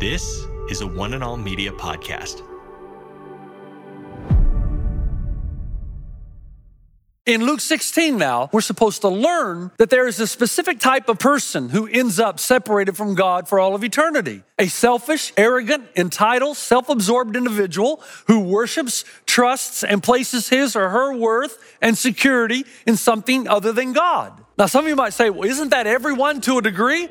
This is a One and All Media podcast. In Luke 16 now, we're supposed to learn that there is a specific type of person who ends up separated from God for all of eternity. A selfish, arrogant, entitled, self absorbed individual who worships, trusts, and places his or her worth and security in something other than God. Now, some of you might say, well, isn't that everyone to a degree?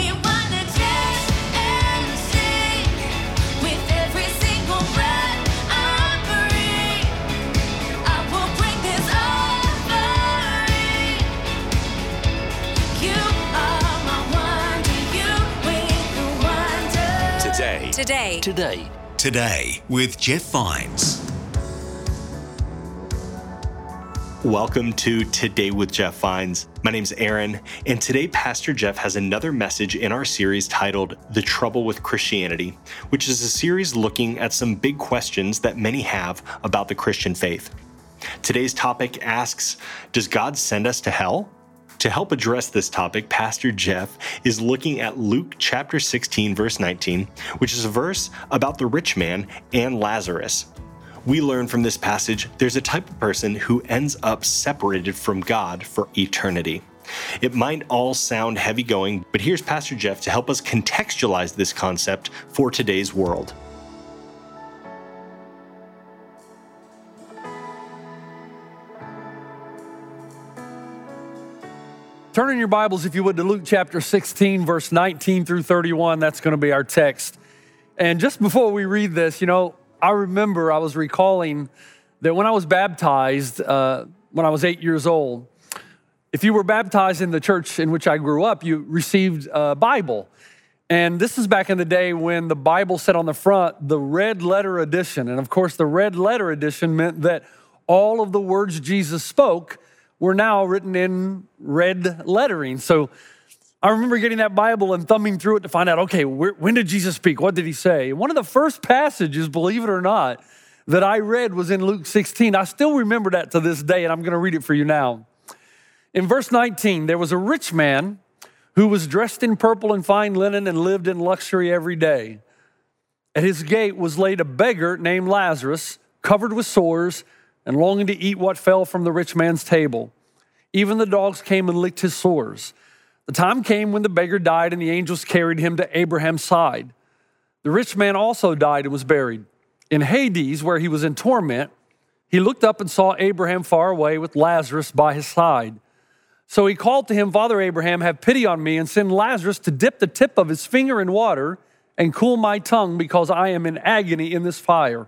Today. Today. Today. Today with Jeff Vines. Welcome to Today with Jeff Vines. My name's Aaron, and today Pastor Jeff has another message in our series titled The Trouble with Christianity, which is a series looking at some big questions that many have about the Christian faith. Today's topic asks Does God send us to hell? To help address this topic, Pastor Jeff is looking at Luke chapter 16, verse 19, which is a verse about the rich man and Lazarus. We learn from this passage there's a type of person who ends up separated from God for eternity. It might all sound heavy going, but here's Pastor Jeff to help us contextualize this concept for today's world. Turn in your Bibles, if you would, to Luke chapter 16, verse 19 through 31. That's going to be our text. And just before we read this, you know, I remember I was recalling that when I was baptized, uh, when I was eight years old, if you were baptized in the church in which I grew up, you received a Bible. And this is back in the day when the Bible said on the front, the red letter edition. And of course, the red letter edition meant that all of the words Jesus spoke were now written in red lettering. So I remember getting that Bible and thumbing through it to find out, okay, where, when did Jesus speak? What did he say? One of the first passages, believe it or not, that I read was in Luke 16. I still remember that to this day, and I'm going to read it for you now. In verse 19, there was a rich man who was dressed in purple and fine linen and lived in luxury every day. At his gate was laid a beggar named Lazarus, covered with sores and longing to eat what fell from the rich man's table. Even the dogs came and licked his sores. The time came when the beggar died, and the angels carried him to Abraham's side. The rich man also died and was buried. In Hades, where he was in torment, he looked up and saw Abraham far away with Lazarus by his side. So he called to him, Father Abraham, have pity on me and send Lazarus to dip the tip of his finger in water and cool my tongue because I am in agony in this fire.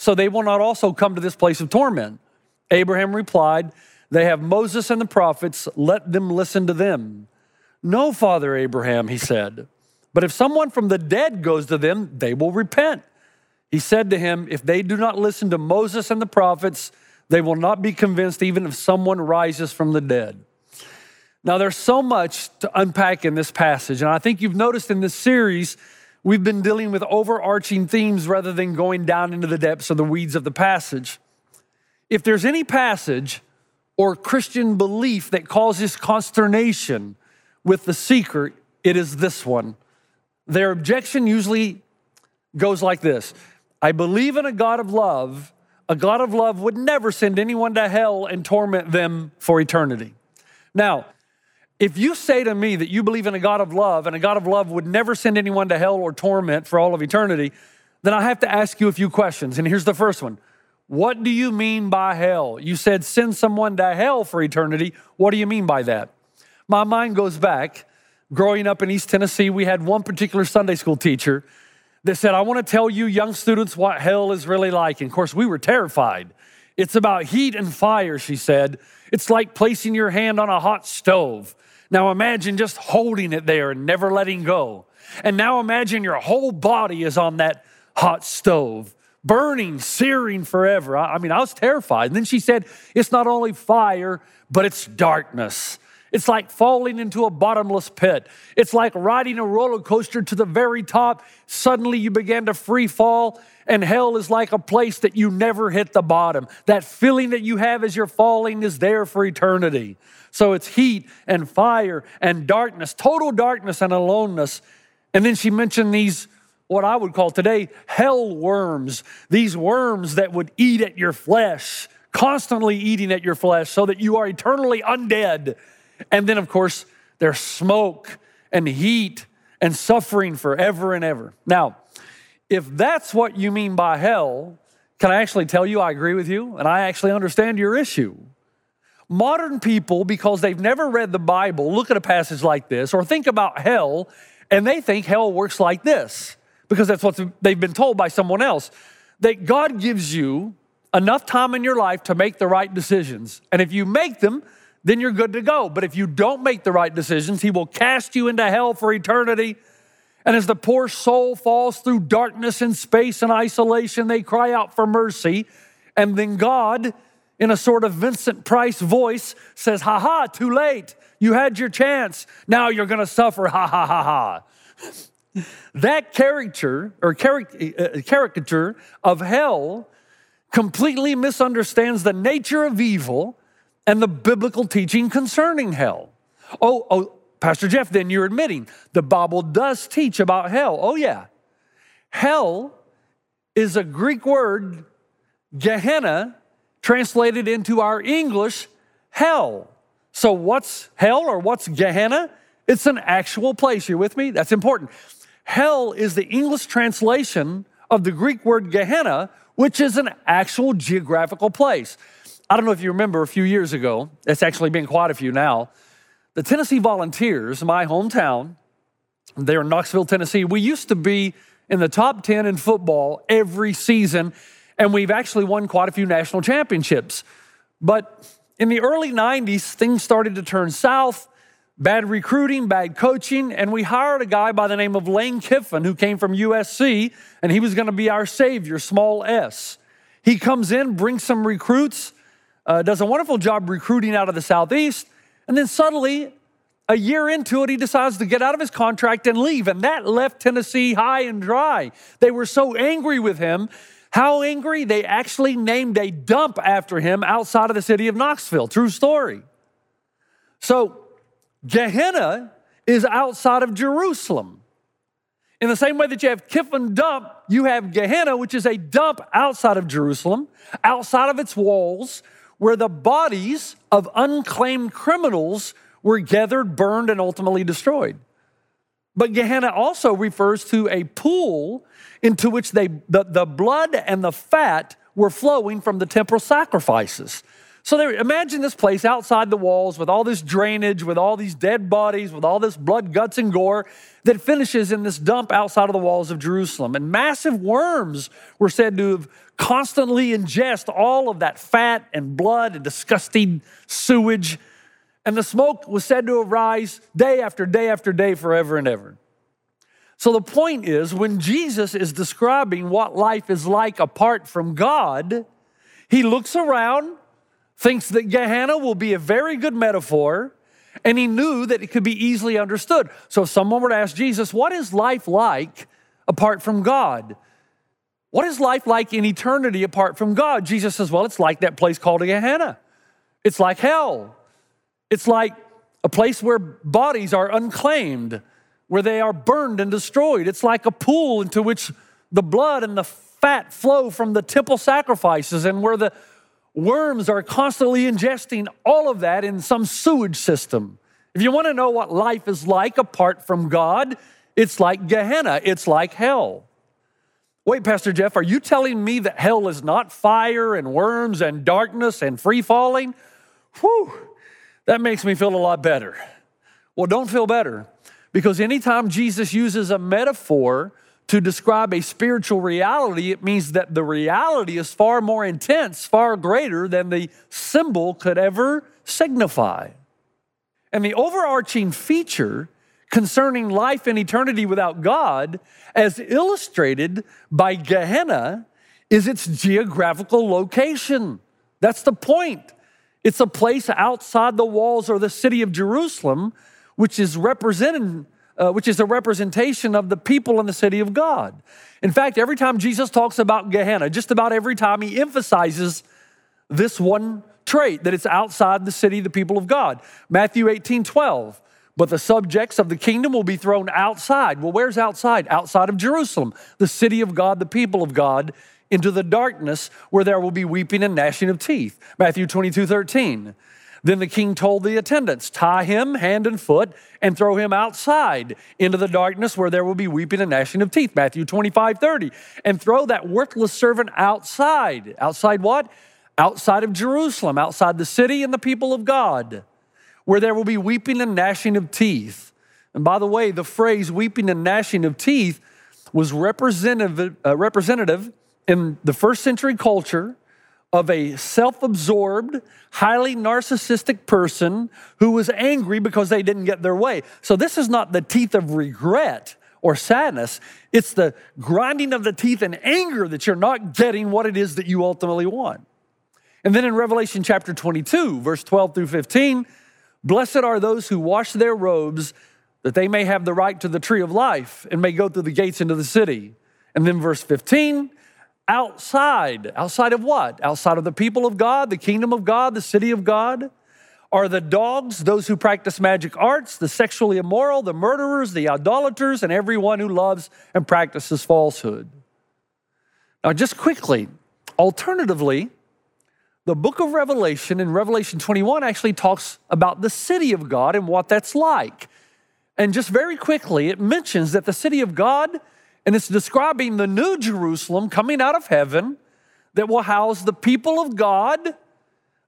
so they will not also come to this place of torment. Abraham replied, They have Moses and the prophets, let them listen to them. No, Father Abraham, he said, but if someone from the dead goes to them, they will repent. He said to him, If they do not listen to Moses and the prophets, they will not be convinced even if someone rises from the dead. Now, there's so much to unpack in this passage, and I think you've noticed in this series, we've been dealing with overarching themes rather than going down into the depths of the weeds of the passage. If there's any passage or Christian belief that causes consternation with the seeker, it is this one. Their objection usually goes like this I believe in a God of love. A God of love would never send anyone to hell and torment them for eternity. Now, if you say to me that you believe in a God of love and a God of love would never send anyone to hell or torment for all of eternity, then I have to ask you a few questions. And here's the first one What do you mean by hell? You said send someone to hell for eternity. What do you mean by that? My mind goes back growing up in East Tennessee, we had one particular Sunday school teacher that said, I want to tell you, young students, what hell is really like. And of course, we were terrified. It's about heat and fire, she said. It's like placing your hand on a hot stove. Now imagine just holding it there and never letting go. And now imagine your whole body is on that hot stove, burning, searing forever. I I mean, I was terrified. And then she said, It's not only fire, but it's darkness. It's like falling into a bottomless pit. It's like riding a roller coaster to the very top. Suddenly you begin to free fall, and hell is like a place that you never hit the bottom. That feeling that you have as you're falling is there for eternity. So it's heat and fire and darkness, total darkness and aloneness. And then she mentioned these, what I would call today, hell worms, these worms that would eat at your flesh, constantly eating at your flesh, so that you are eternally undead. And then, of course, there's smoke and heat and suffering forever and ever. Now, if that's what you mean by hell, can I actually tell you I agree with you and I actually understand your issue? Modern people, because they've never read the Bible, look at a passage like this or think about hell and they think hell works like this because that's what they've been told by someone else. That God gives you enough time in your life to make the right decisions. And if you make them, then you're good to go. But if you don't make the right decisions, He will cast you into hell for eternity. And as the poor soul falls through darkness and space and isolation, they cry out for mercy. And then God, in a sort of Vincent Price voice, says, Ha ha, too late. You had your chance. Now you're going to suffer. Ha ha ha ha. That caricature or uh, caricature of hell completely misunderstands the nature of evil and the biblical teaching concerning hell. Oh, oh, Pastor Jeff, then you're admitting the Bible does teach about hell. Oh, yeah. Hell is a Greek word, Gehenna, translated into our English, hell. So, what's hell or what's Gehenna? It's an actual place. You with me? That's important. Hell is the English translation of the Greek word Gehenna, which is an actual geographical place. I don't know if you remember a few years ago, it's actually been quite a few now. The Tennessee Volunteers, my hometown, they're in Knoxville, Tennessee. We used to be in the top 10 in football every season, and we've actually won quite a few national championships. But in the early 90s, things started to turn south. Bad recruiting, bad coaching, and we hired a guy by the name of Lane Kiffin who came from USC, and he was going to be our savior, small s. He comes in, brings some recruits, uh, does a wonderful job recruiting out of the Southeast, and then suddenly, a year into it, he decides to get out of his contract and leave. And that left Tennessee high and dry. They were so angry with him. How angry? They actually named a dump after him outside of the city of Knoxville. True story. So, Gehenna is outside of Jerusalem. In the same way that you have Kiffin Dump, you have Gehenna, which is a dump outside of Jerusalem, outside of its walls, where the bodies of unclaimed criminals were gathered, burned, and ultimately destroyed. But Gehenna also refers to a pool into which they, the, the blood and the fat were flowing from the temporal sacrifices. So there, imagine this place outside the walls with all this drainage, with all these dead bodies, with all this blood, guts, and gore that finishes in this dump outside of the walls of Jerusalem. And massive worms were said to have constantly ingest all of that fat and blood and disgusting sewage. And the smoke was said to arise day after day after day, forever and ever. So the point is, when Jesus is describing what life is like apart from God, he looks around thinks that Gehenna will be a very good metaphor, and he knew that it could be easily understood. So if someone were to ask Jesus, What is life like apart from God? What is life like in eternity apart from God? Jesus says, Well, it's like that place called Gehenna. It's like hell. It's like a place where bodies are unclaimed, where they are burned and destroyed. It's like a pool into which the blood and the fat flow from the temple sacrifices and where the worms are constantly ingesting all of that in some sewage system. If you want to know what life is like apart from God, it's like Gehenna, it's like hell. Wait, Pastor Jeff, are you telling me that hell is not fire and worms and darkness and free falling? Whew, that makes me feel a lot better. Well, don't feel better Because anytime Jesus uses a metaphor to describe a spiritual reality, it means that the reality is far more intense, far greater than the symbol could ever signify. And the overarching feature concerning life and eternity without God, as illustrated by Gehenna, is its geographical location. That's the point. It's a place outside the walls or the city of Jerusalem, which is represented uh, which is a representation of the people in the city of God. In fact, every time Jesus talks about Gehenna, just about every time he emphasizes this one trait that it's outside the city, the people of God. Matthew 18 12. But the subjects of the kingdom will be thrown outside. Well, where's outside? Outside of Jerusalem, the city of God, the people of God, into the darkness where there will be weeping and gnashing of teeth. Matthew 22 13. Then the king told the attendants, Tie him hand and foot and throw him outside into the darkness where there will be weeping and gnashing of teeth. Matthew 25, 30. And throw that worthless servant outside. Outside what? Outside of Jerusalem, outside the city and the people of God, where there will be weeping and gnashing of teeth. And by the way, the phrase weeping and gnashing of teeth was representative, uh, representative in the first century culture of a self absorbed, highly narcissistic person who was angry because they didn't get their way. So, this is not the teeth of regret or sadness, it's the grinding of the teeth and anger that you're not getting what it is that you ultimately want. And then in Revelation chapter 22, verse 12 through 15, blessed are those who wash their robes that they may have the right to the tree of life and may go through the gates into the city. And then verse 15, outside. Outside of what? Outside of the people of God, the kingdom of God, the city of God? Are the dogs, those who practice magic arts, the sexually immoral, the murderers, the idolaters, and everyone who loves and practices falsehood? Now, just quickly, alternatively, the book of Revelation in Revelation 21 actually talks about the city of God and what that's like. And just very quickly, it mentions that the city of God and it's describing the new Jerusalem coming out of heaven that will house the people of God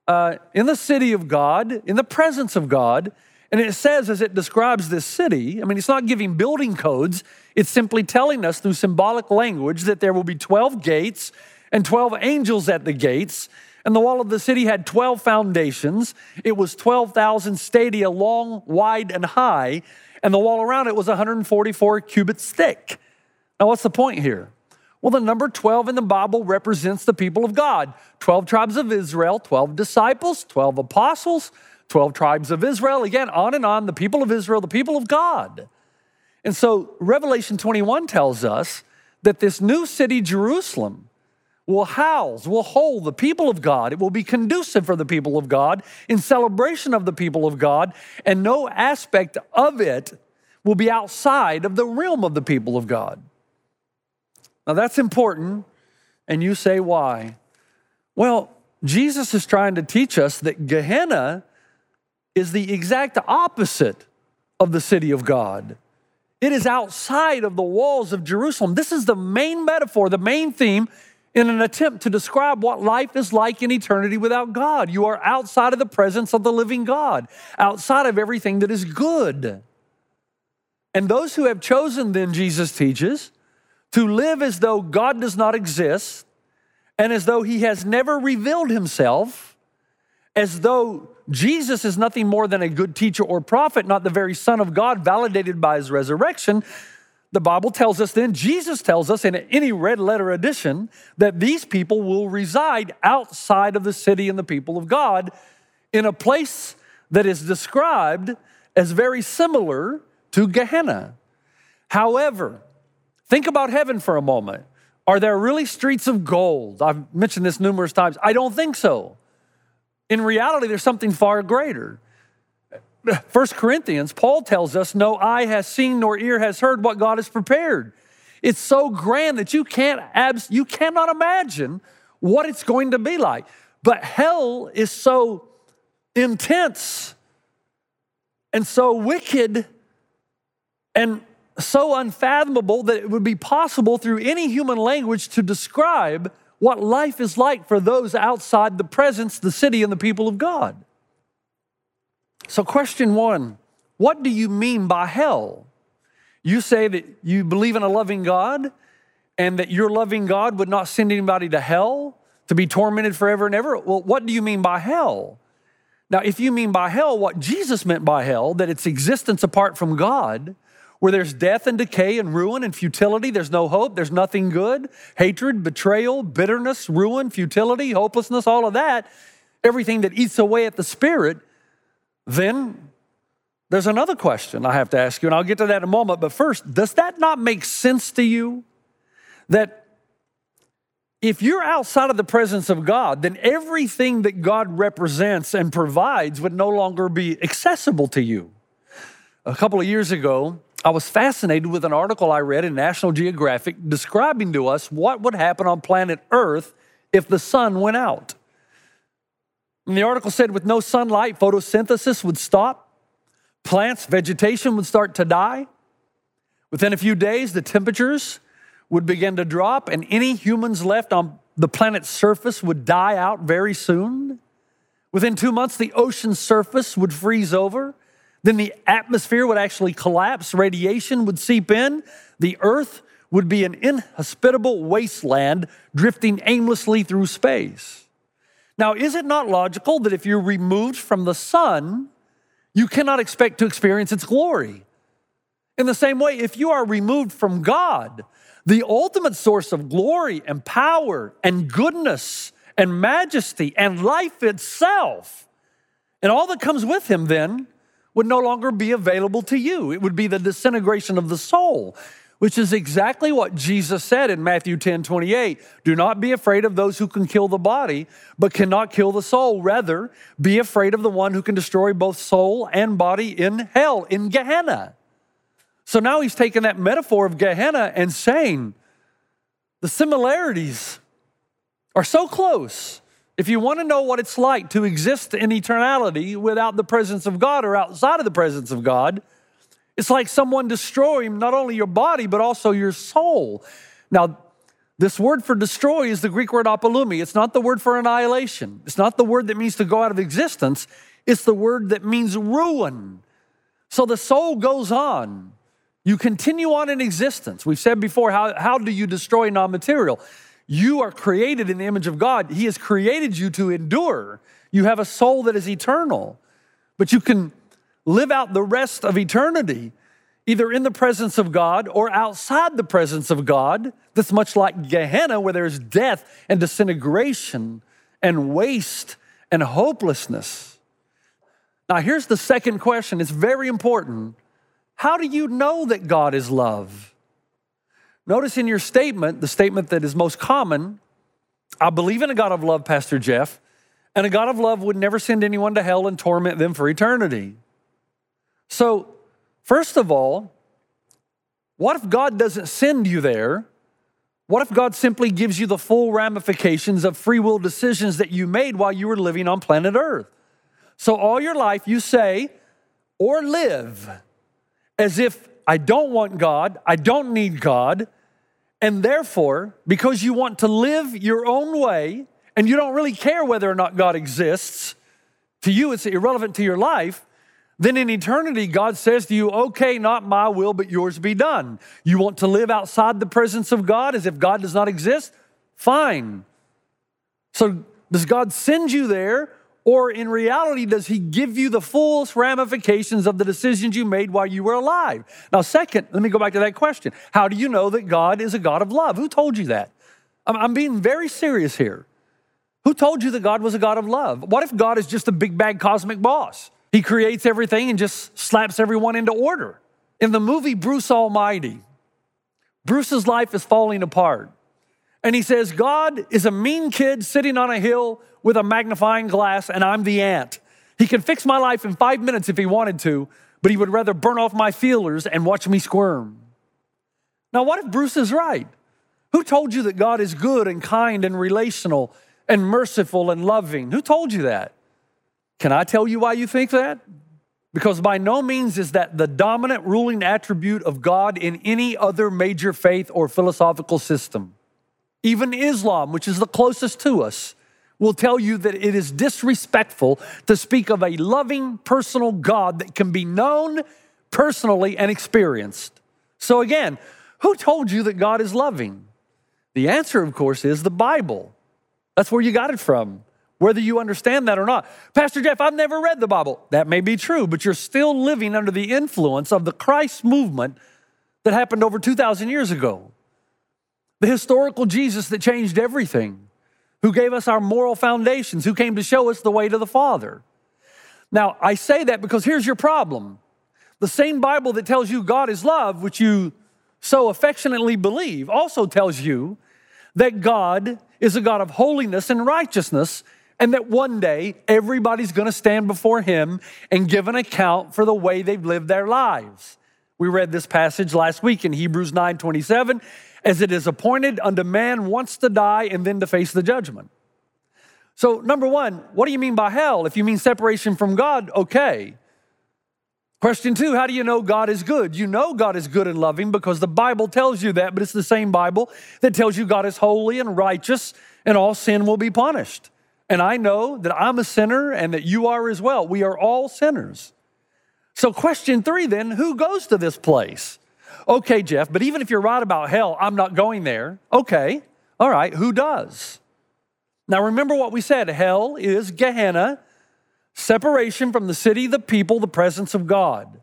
uh, in the city of God, in the presence of God. And it says, as it describes this city, I mean, it's not giving building codes, it's simply telling us through symbolic language that there will be 12 gates and 12 angels at the gates. And the wall of the city had 12 foundations. It was 12,000 stadia long, wide, and high. And the wall around it was 144 cubits thick. Now, what's the point here? Well, the number 12 in the Bible represents the people of God 12 tribes of Israel, 12 disciples, 12 apostles, 12 tribes of Israel. Again, on and on, the people of Israel, the people of God. And so, Revelation 21 tells us that this new city, Jerusalem, will house, will hold the people of God. It will be conducive for the people of God, in celebration of the people of God, and no aspect of it will be outside of the realm of the people of God. Now that's important, and you say, why? Well, Jesus is trying to teach us that Gehenna is the exact opposite of the city of God. It is outside of the walls of Jerusalem. This is the main metaphor, the main theme in an attempt to describe what life is like in eternity without God. You are outside of the presence of the living God, outside of everything that is good. And those who have chosen, then, Jesus teaches, to live as though God does not exist and as though he has never revealed himself, as though Jesus is nothing more than a good teacher or prophet, not the very Son of God validated by his resurrection. The Bible tells us then, Jesus tells us in any red letter edition, that these people will reside outside of the city and the people of God in a place that is described as very similar to Gehenna. However, Think about heaven for a moment. Are there really streets of gold? I've mentioned this numerous times. I don't think so. In reality, there's something far greater. First Corinthians, Paul tells us, No eye has seen nor ear has heard what God has prepared. It's so grand that you can't abs- you cannot imagine what it's going to be like. But hell is so intense and so wicked and so unfathomable that it would be possible through any human language to describe what life is like for those outside the presence, the city, and the people of God. So, question one what do you mean by hell? You say that you believe in a loving God and that your loving God would not send anybody to hell to be tormented forever and ever. Well, what do you mean by hell? Now, if you mean by hell what Jesus meant by hell, that it's existence apart from God, where there's death and decay and ruin and futility, there's no hope, there's nothing good, hatred, betrayal, bitterness, ruin, futility, hopelessness, all of that, everything that eats away at the spirit, then there's another question I have to ask you, and I'll get to that in a moment. But first, does that not make sense to you? That if you're outside of the presence of God, then everything that God represents and provides would no longer be accessible to you. A couple of years ago, I was fascinated with an article I read in National Geographic describing to us what would happen on planet Earth if the sun went out. And the article said with no sunlight, photosynthesis would stop, plants, vegetation would start to die. Within a few days, the temperatures would begin to drop, and any humans left on the planet's surface would die out very soon. Within two months, the ocean surface would freeze over. Then the atmosphere would actually collapse, radiation would seep in, the earth would be an inhospitable wasteland drifting aimlessly through space. Now, is it not logical that if you're removed from the sun, you cannot expect to experience its glory? In the same way, if you are removed from God, the ultimate source of glory and power and goodness and majesty and life itself, and all that comes with Him, then would no longer be available to you. It would be the disintegration of the soul, which is exactly what Jesus said in Matthew 10 28. Do not be afraid of those who can kill the body, but cannot kill the soul. Rather, be afraid of the one who can destroy both soul and body in hell, in Gehenna. So now he's taken that metaphor of Gehenna and saying the similarities are so close. If you want to know what it's like to exist in eternality without the presence of God or outside of the presence of God, it's like someone destroying not only your body, but also your soul. Now, this word for destroy is the Greek word apolumi. It's not the word for annihilation. It's not the word that means to go out of existence. It's the word that means ruin. So the soul goes on. You continue on in existence. We've said before, how, how do you destroy non material? You are created in the image of God. He has created you to endure. You have a soul that is eternal, but you can live out the rest of eternity either in the presence of God or outside the presence of God. That's much like Gehenna, where there's death and disintegration and waste and hopelessness. Now, here's the second question. It's very important. How do you know that God is love? Notice in your statement, the statement that is most common I believe in a God of love, Pastor Jeff, and a God of love would never send anyone to hell and torment them for eternity. So, first of all, what if God doesn't send you there? What if God simply gives you the full ramifications of free will decisions that you made while you were living on planet Earth? So, all your life you say or live as if I don't want God, I don't need God, and therefore, because you want to live your own way and you don't really care whether or not God exists, to you it's irrelevant to your life, then in eternity, God says to you, okay, not my will, but yours be done. You want to live outside the presence of God as if God does not exist? Fine. So, does God send you there or in reality, does he give you the full ramifications of the decisions you made while you were alive? Now, second, let me go back to that question. How do you know that God is a God of love? Who told you that? I'm, being very serious here. Who told you that God was a God of love? What if God is just a big bad cosmic boss? He creates everything and just slaps everyone into order. In the movie Bruce Almighty, Bruce's life is falling apart. And he says, God is a mean kid sitting on a hill with a magnifying glass, and I'm the ant. He could fix my life in five minutes if he wanted to, but he would rather burn off my feelers and watch me squirm. Now, what if Bruce is right? Who told you that God is good and kind and relational and merciful and loving? Who told you that? Can I tell you why you think that? Because by no means is that the dominant ruling attribute of God in any other major faith or philosophical system. Even Islam, which is the closest to us, will tell you that it is disrespectful to speak of a loving, personal God that can be known personally and experienced. So, again, who told you that God is loving? The answer, of course, is the Bible. That's where you got it from, whether you understand that or not. Pastor Jeff, I've never read the Bible. That may be true, but you're still living under the influence of the Christ movement that happened over 2,000 years ago. The historical Jesus that changed everything, who gave us our moral foundations, who came to show us the way to the Father. Now, I say that because here's your problem. The same Bible that tells you God is love, which you so affectionately believe, also tells you that God is a God of holiness and righteousness, and that one day everybody's gonna stand before Him and give an account for the way they've lived their lives. We read this passage last week in Hebrews 9 27, as it is appointed unto man once to die and then to face the judgment. So, number one, what do you mean by hell? If you mean separation from God, okay. Question two, how do you know God is good? You know God is good and loving because the Bible tells you that, but it's the same Bible that tells you God is holy and righteous and all sin will be punished. And I know that I'm a sinner and that you are as well. We are all sinners. So, question three then, who goes to this place? Okay, Jeff, but even if you're right about hell, I'm not going there. Okay, all right, who does? Now, remember what we said hell is Gehenna separation from the city, the people, the presence of God.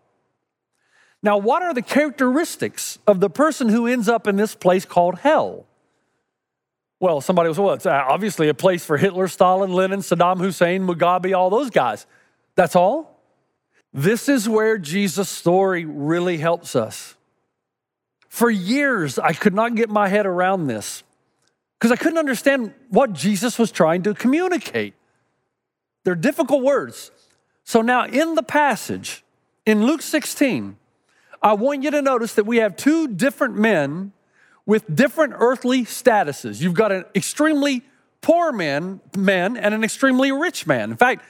Now, what are the characteristics of the person who ends up in this place called hell? Well, somebody was, well, it's uh, obviously a place for Hitler, Stalin, Lenin, Saddam Hussein, Mugabe, all those guys. That's all? This is where Jesus' story really helps us. For years, I could not get my head around this because I couldn't understand what Jesus was trying to communicate. They're difficult words. So now in the passage, in Luke 16, I want you to notice that we have two different men with different earthly statuses. You've got an extremely poor man, man and an extremely rich man. In fact,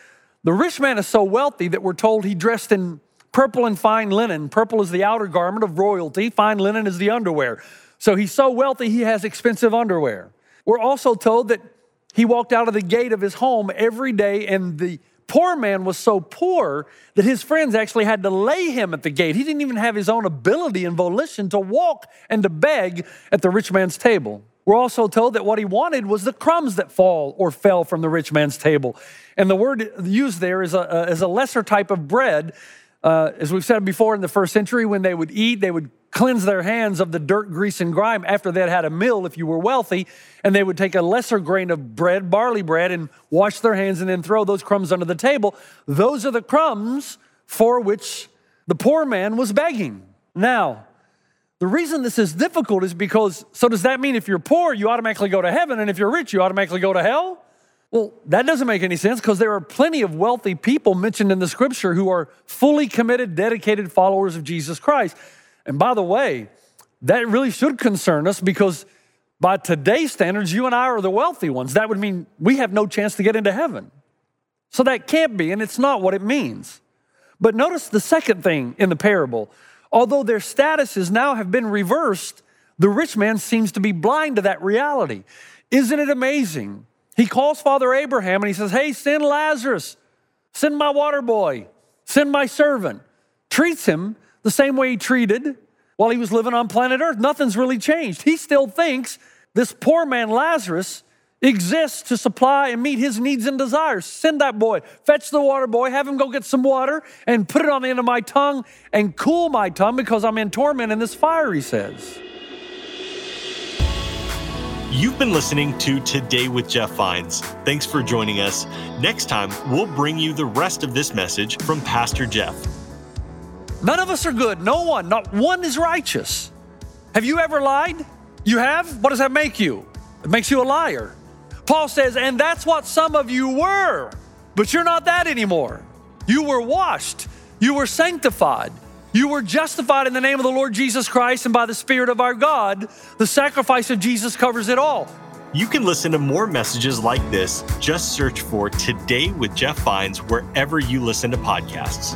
the rich man is so wealthy that we're told he dressed in purple and fine linen. Purple is the outer garment of royalty, fine linen is the underwear. So he's so wealthy, he has expensive underwear. We're also told that he walked out of the gate of his home every day, and the poor man was so poor that his friends actually had to lay him at the gate. He didn't even have his own ability and volition to walk and to beg at the rich man's table. We're also told that what he wanted was the crumbs that fall or fell from the rich man's table. And the word used there is a, is a lesser type of bread. Uh, as we've said before in the first century, when they would eat, they would cleanse their hands of the dirt, grease, and grime after they'd had a meal if you were wealthy. And they would take a lesser grain of bread, barley bread, and wash their hands and then throw those crumbs under the table. Those are the crumbs for which the poor man was begging. Now, the reason this is difficult is because, so does that mean if you're poor, you automatically go to heaven, and if you're rich, you automatically go to hell? Well, that doesn't make any sense because there are plenty of wealthy people mentioned in the scripture who are fully committed, dedicated followers of Jesus Christ. And by the way, that really should concern us because by today's standards, you and I are the wealthy ones. That would mean we have no chance to get into heaven. So that can't be, and it's not what it means. But notice the second thing in the parable. Although their statuses now have been reversed, the rich man seems to be blind to that reality. Isn't it amazing? He calls Father Abraham and he says, Hey, send Lazarus, send my water boy, send my servant. Treats him the same way he treated while he was living on planet Earth. Nothing's really changed. He still thinks this poor man, Lazarus, exists to supply and meet his needs and desires. Send that boy, fetch the water boy, have him go get some water and put it on the end of my tongue and cool my tongue because I'm in torment in this fire, he says. You've been listening to Today with Jeff Vines. Thanks for joining us. Next time, we'll bring you the rest of this message from Pastor Jeff. None of us are good. No one, not one is righteous. Have you ever lied? You have? What does that make you? It makes you a liar. Paul says, and that's what some of you were, but you're not that anymore. You were washed, you were sanctified, you were justified in the name of the Lord Jesus Christ and by the Spirit of our God. The sacrifice of Jesus covers it all. You can listen to more messages like this. Just search for Today with Jeff Vines wherever you listen to podcasts.